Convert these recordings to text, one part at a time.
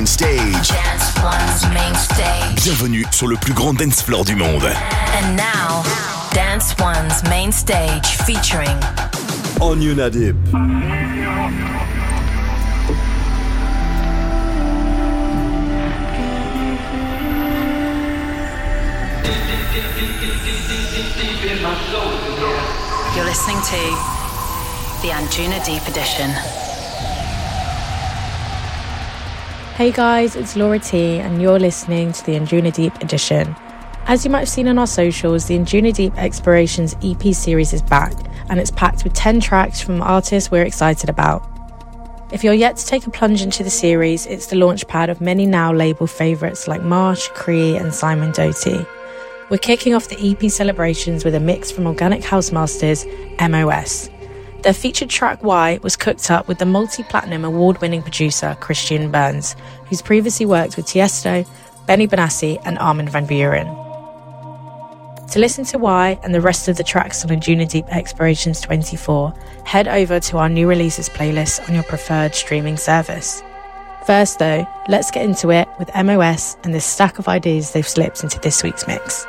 main stage. Dance One's main stage. Bienvenue sur le plus grand dance floor du monde. And now, Dance One's main stage featuring Anjunadeep. You're listening to the Anjunadeep Edition. Hey guys, it's Laura T, and you're listening to the Anjunadeep Edition. As you might have seen on our socials, the Anjunadeep Explorations EP series is back, and it's packed with 10 tracks from artists we're excited about. If you're yet to take a plunge into the series, it's the launchpad of many now label favourites like Marsh, Cree, and Simon Doty. We're kicking off the EP celebrations with a mix from Organic House Masters, MOS. Their featured track Y was cooked up with the multi platinum award winning producer Christian Burns, who's previously worked with Tiesto, Benny Benassi, and Armin van Buuren. To listen to Why and the rest of the tracks on Anjunadeep Explorations 24, head over to our new releases playlist on your preferred streaming service. First, though, let's get into it with MOS and the stack of ideas they've slipped into this week's mix.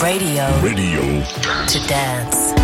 Radio. Radio. To dance.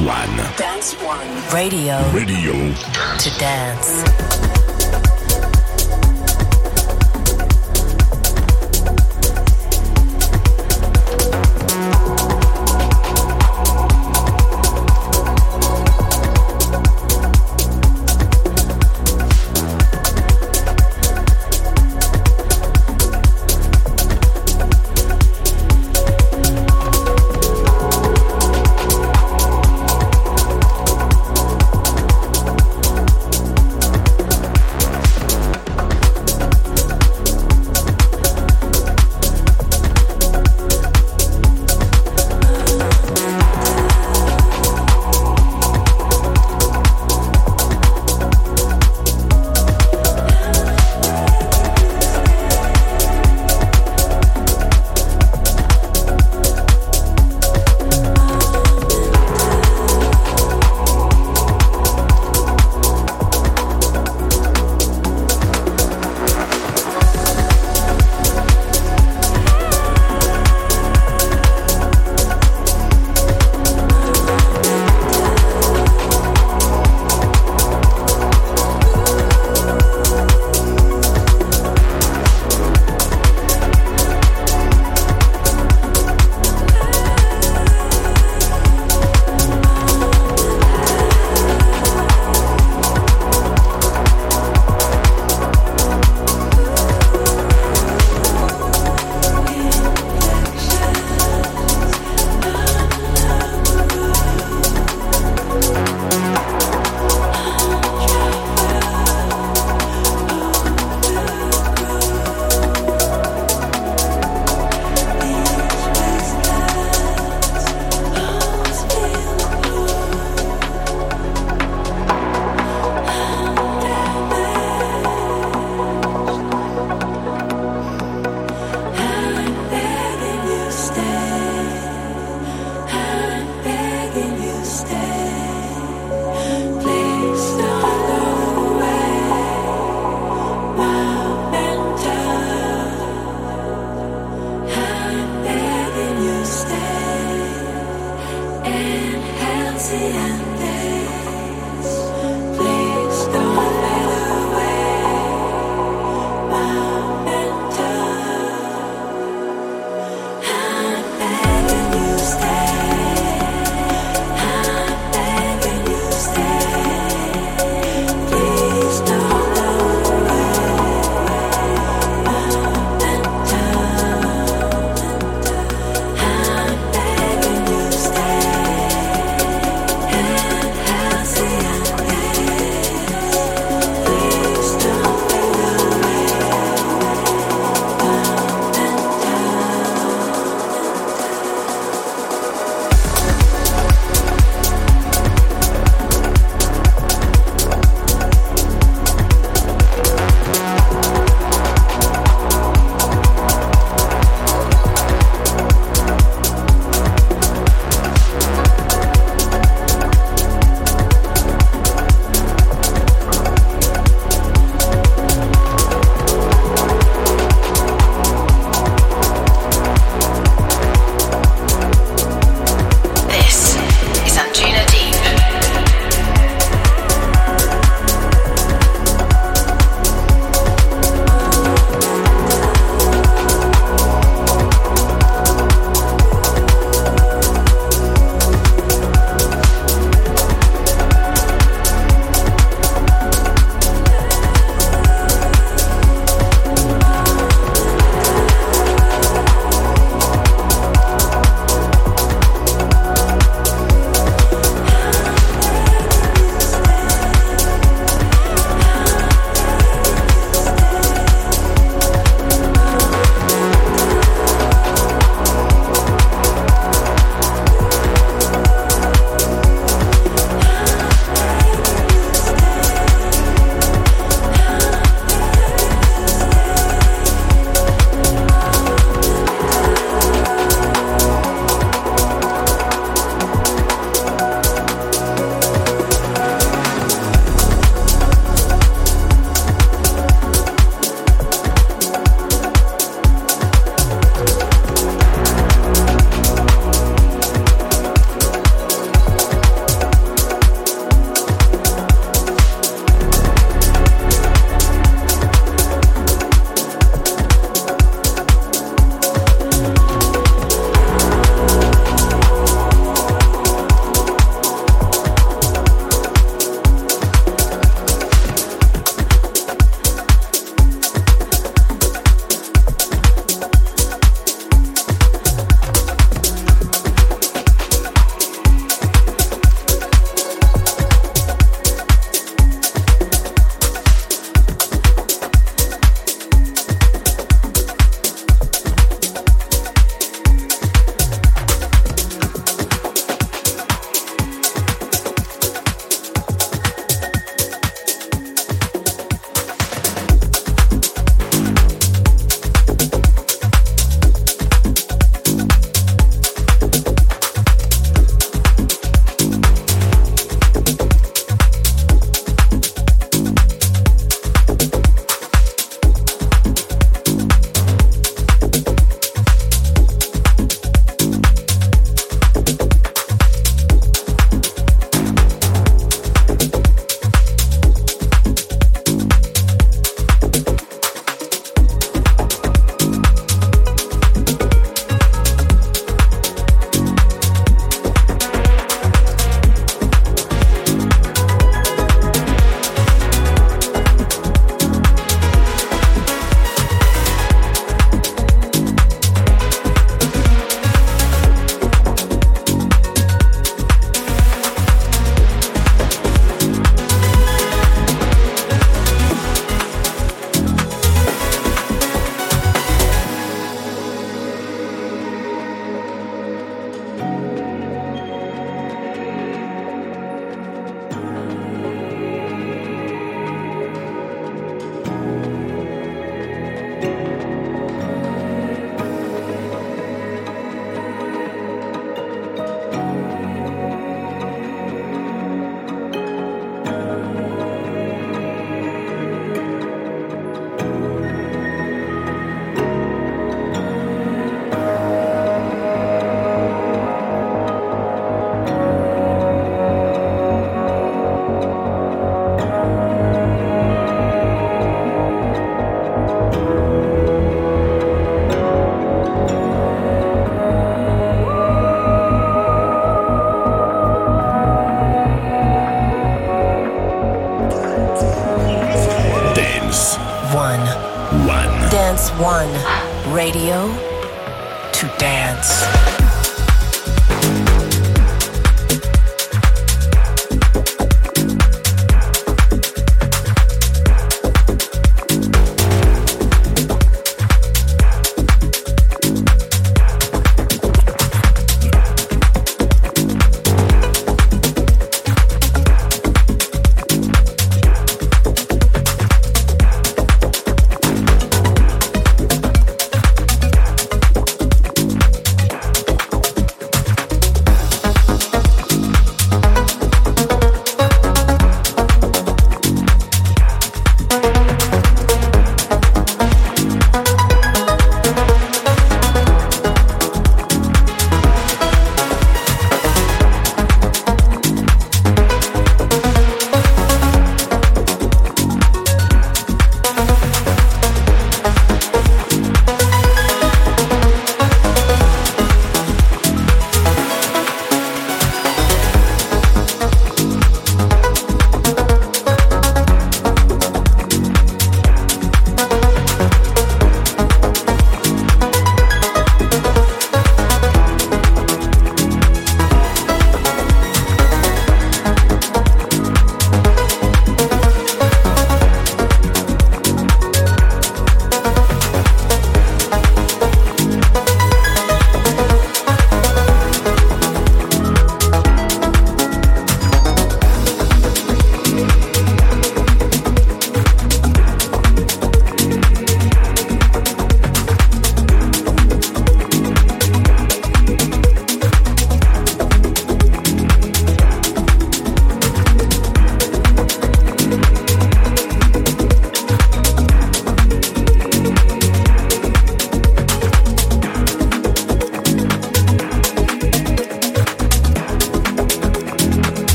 Dance One. Dance One. Radio. Radio. To dance.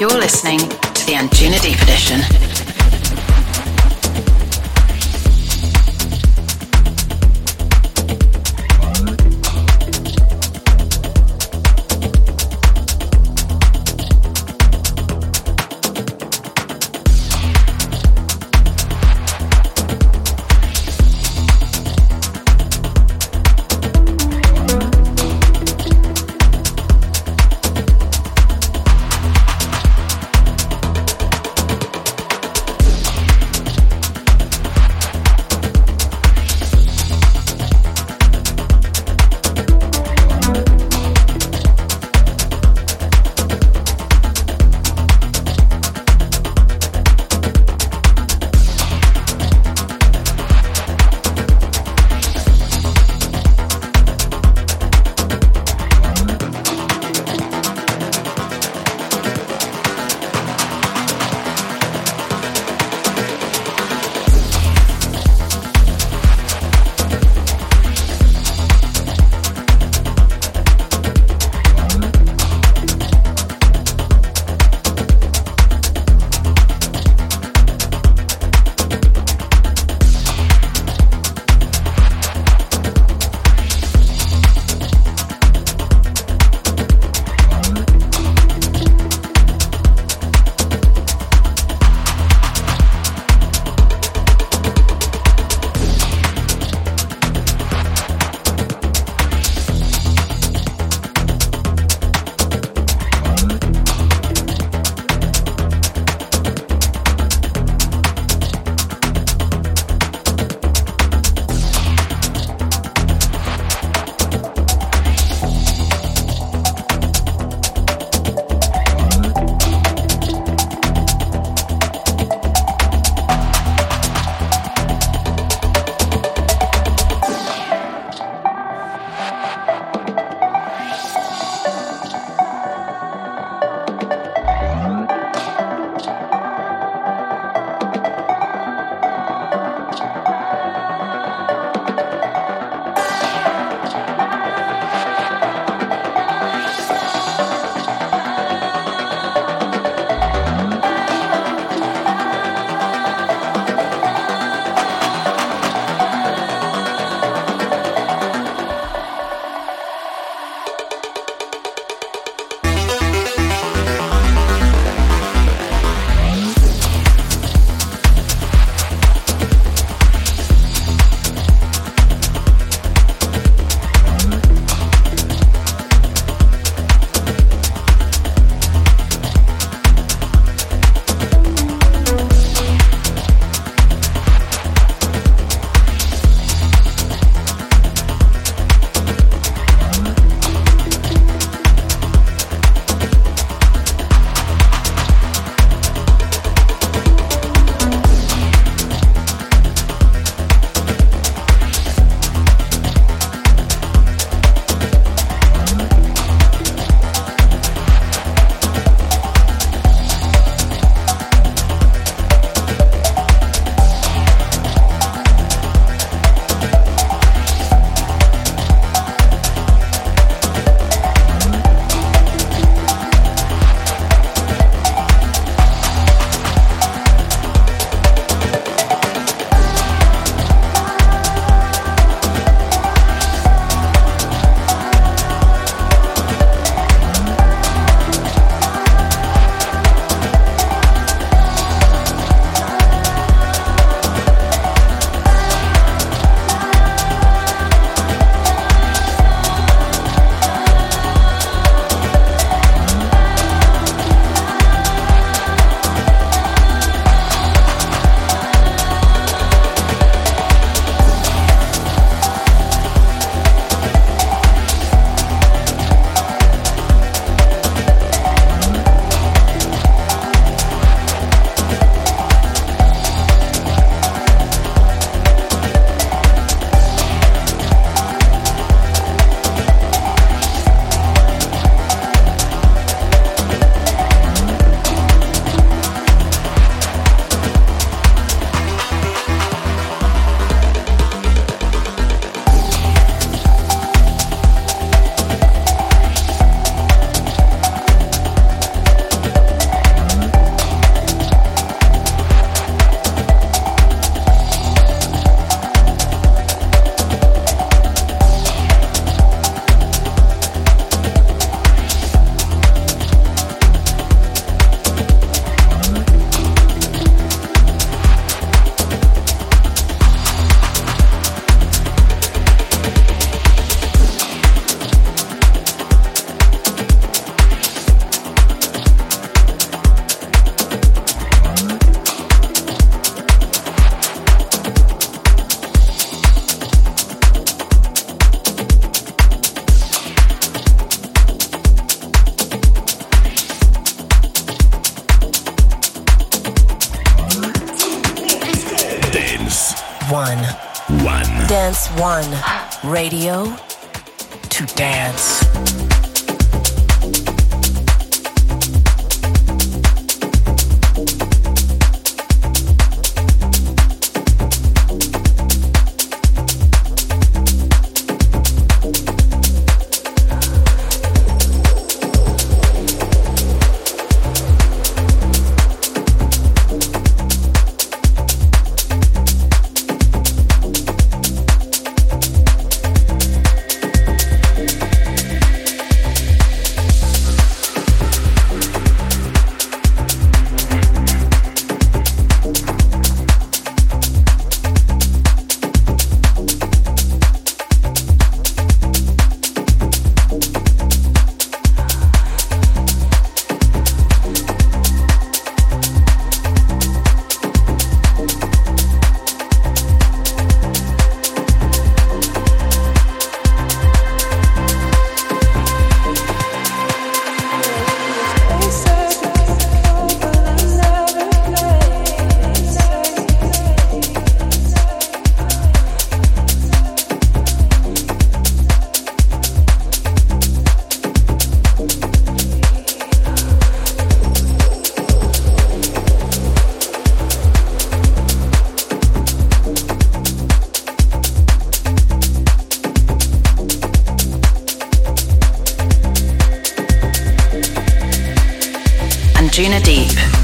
You're listening to the Anjunadeep Edition. One. Radio Juna Deep.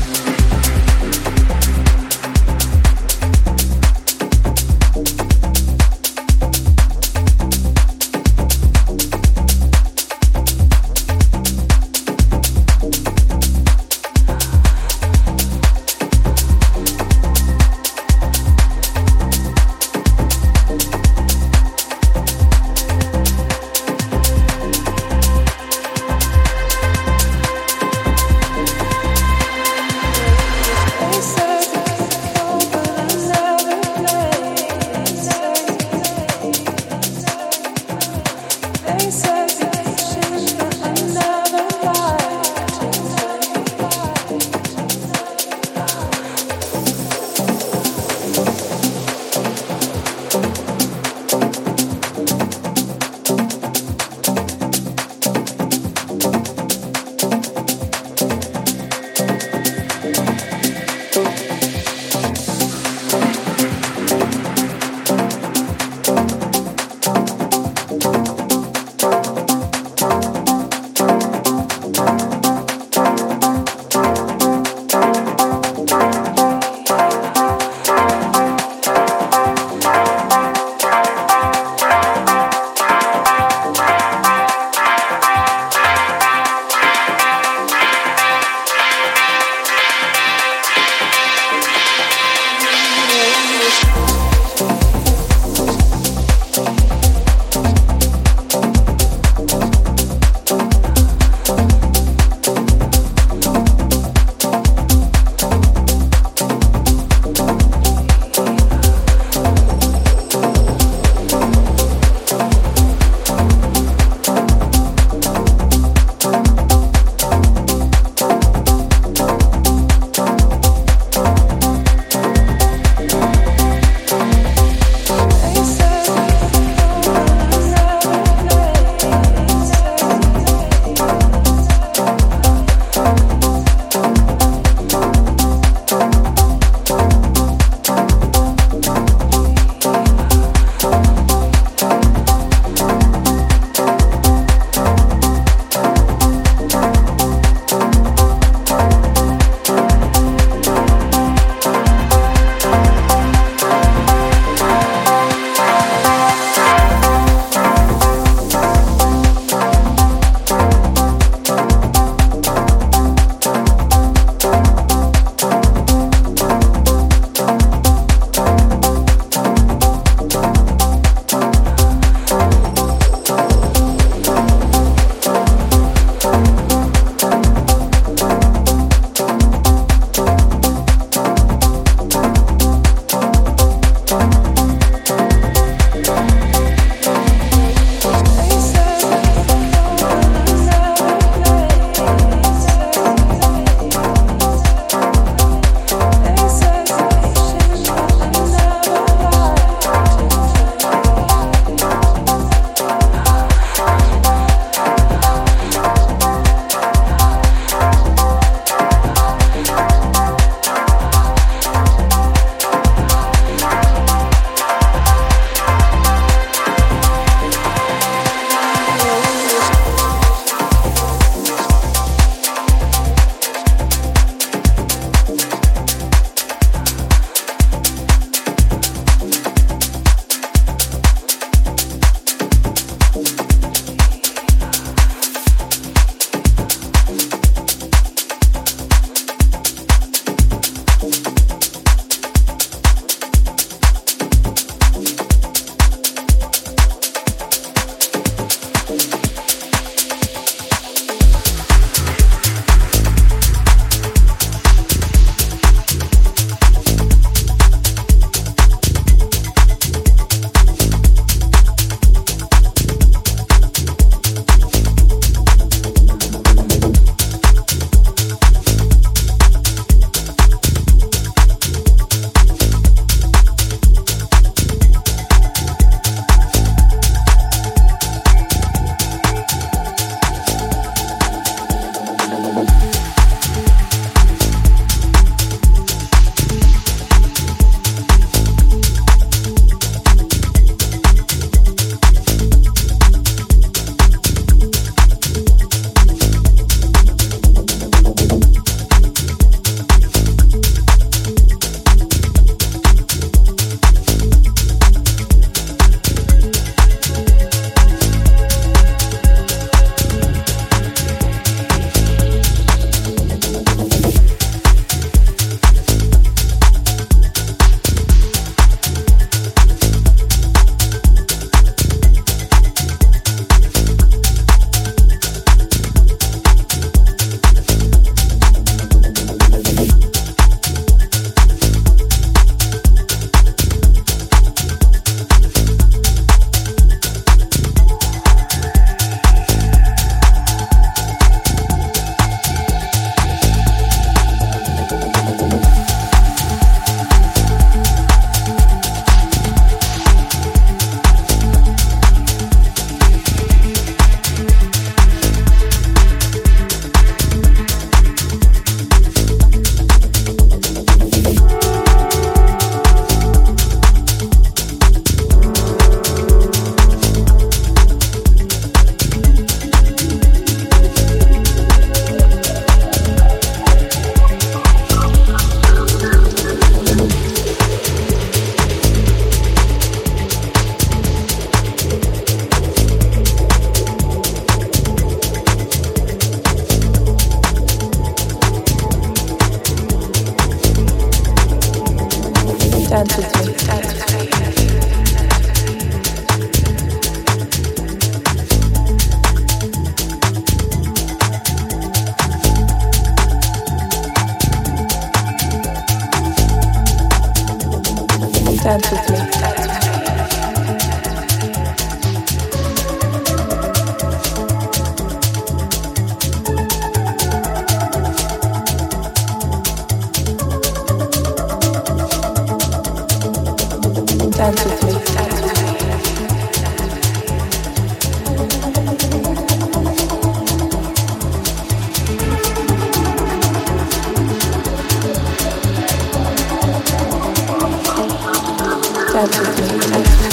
touch with.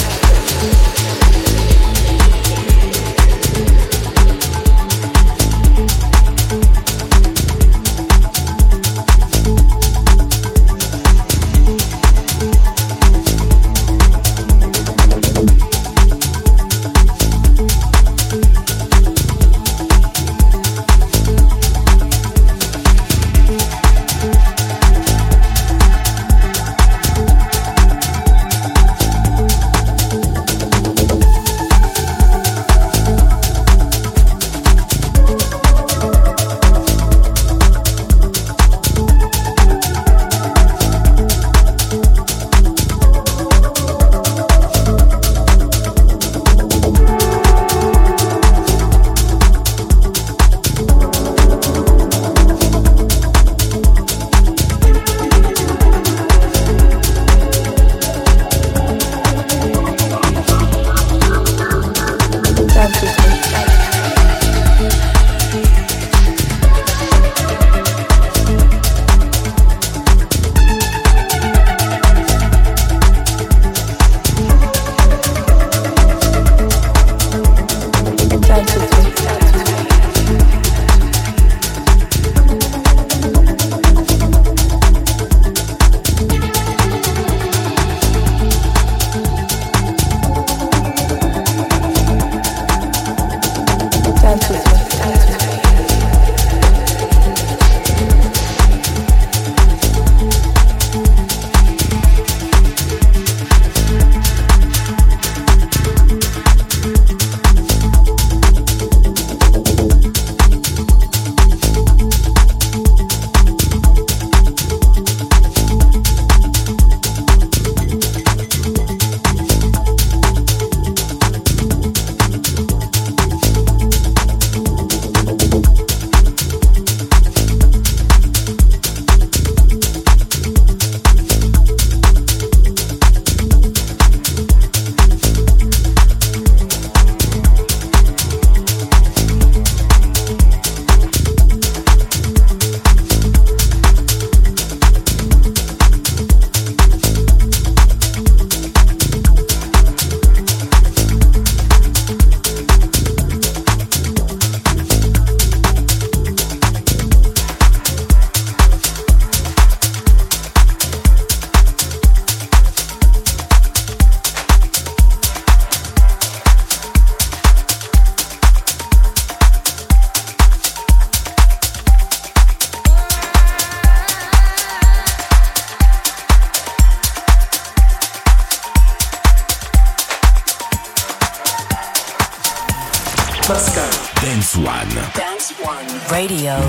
Radio.